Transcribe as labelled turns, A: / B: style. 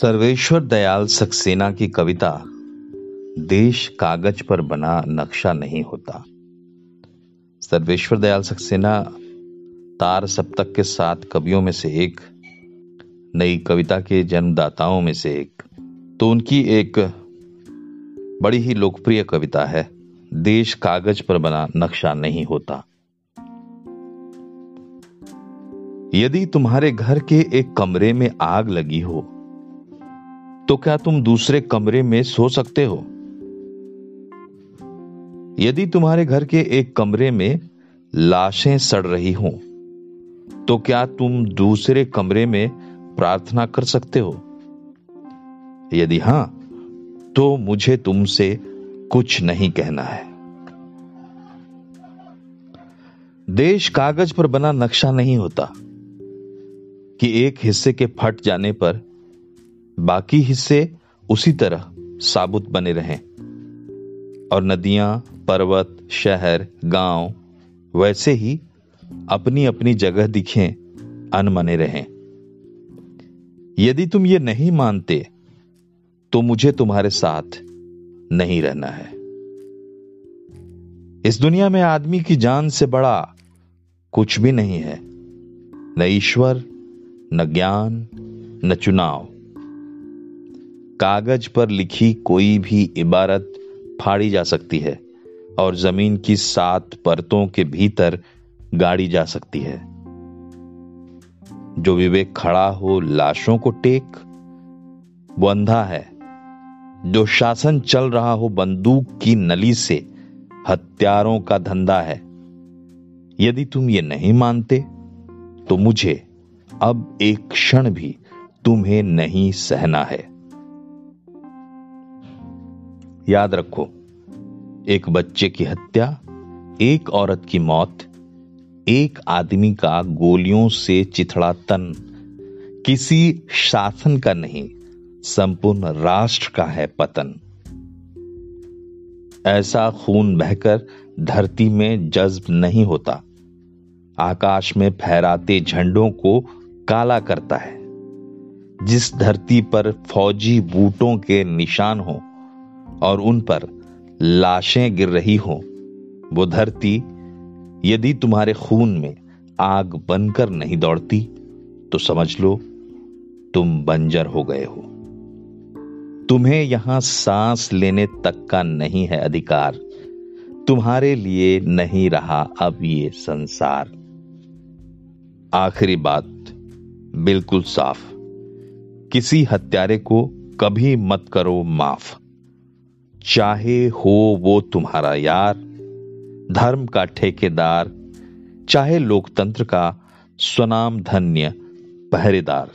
A: सर्वेश्वर दयाल सक्सेना की कविता, देश कागज़ पर बना नक्शा नहीं होता। सर्वेश्वर दयाल सक्सेना, तार सप्तक के साथ कवियों में से एक, नई कविता के जन्मदाताओं में से एक। तो उनकी एक बड़ी ही लोकप्रिय कविता है, देश कागज़ पर बना नक्शा नहीं होता। यदि तुम्हारे घर के एक कमरे में आग लगी हो तो क्या तुम दूसरे कमरे में सो सकते हो? यदि तुम्हारे घर के एक कमरे में लाशें सड़ रही हों तो क्या तुम दूसरे कमरे में प्रार्थना कर सकते हो? यदि हाँ तो मुझे तुमसे कुछ नहीं कहना है। देश कागज़ पर बना नक्शा नहीं होता कि एक हिस्से के फट जाने पर बाकी हिस्से उसी तरह साबुत बने रहें। और नदियाँ, पर्वत, शहर, गाँव, वैसे ही अपनी अपनी जगह दिखें, अनमने रहें। यदि तुम ये नहीं मानते तो मुझे तुम्हारे साथ नहीं रहना है। इस दुनिया में आदमी की जान से बड़ा कुछ भी नहीं है। न ईश्वर, न ज्ञान, न चुनाव। कागज़ पर लिखी कोई भी इबारत फाड़ी जा सकती है और ज़मीन की सात परतों के भीतर गाड़ी जा सकती है। जो विवेक खड़ा हो लाशों को टेक, वो अंधा है। जो शासन चल रहा हो बंदूक की नली से, हत्यारों का धंधा है। यदि तुम ये नहीं मानते तो मुझे अब एक क्षण भी तुम्हें नहीं सहना है। याद रखो, एक बच्चे की हत्या, एक औरत की मौत, एक आदमी का गोलियों से चिथड़ा तन। किसी शासन का नहीं, संपूर्ण राष्ट्र का है पतन। ऐसा खून बहकर धरती में जज्ब नहीं होता। आकाश में फहराते झंडों को काला करता है। जिस धरती पर फौजी बूटों के निशान हो और उन पर लाशें गिर रही हो। वो धरती, यदि तुम्हारे खून में आग बनकर नहीं दौड़ती तो समझ लो, तुम बंजर हो गए हो। तुम्हें यहाँ सांस लेने तक का नहीं है अधिकार। तुम्हारे लिए नहीं रहा अब ये संसार। आखिरी बात, बिल्कुल साफ़। किसी हत्यारे को कभी मत करो माफ़। चाहे हो वो तुम्हारा यार धर्म का ठेकेदार चाहे लोकतंत्र का स्वनाम धन्य पहरेदार।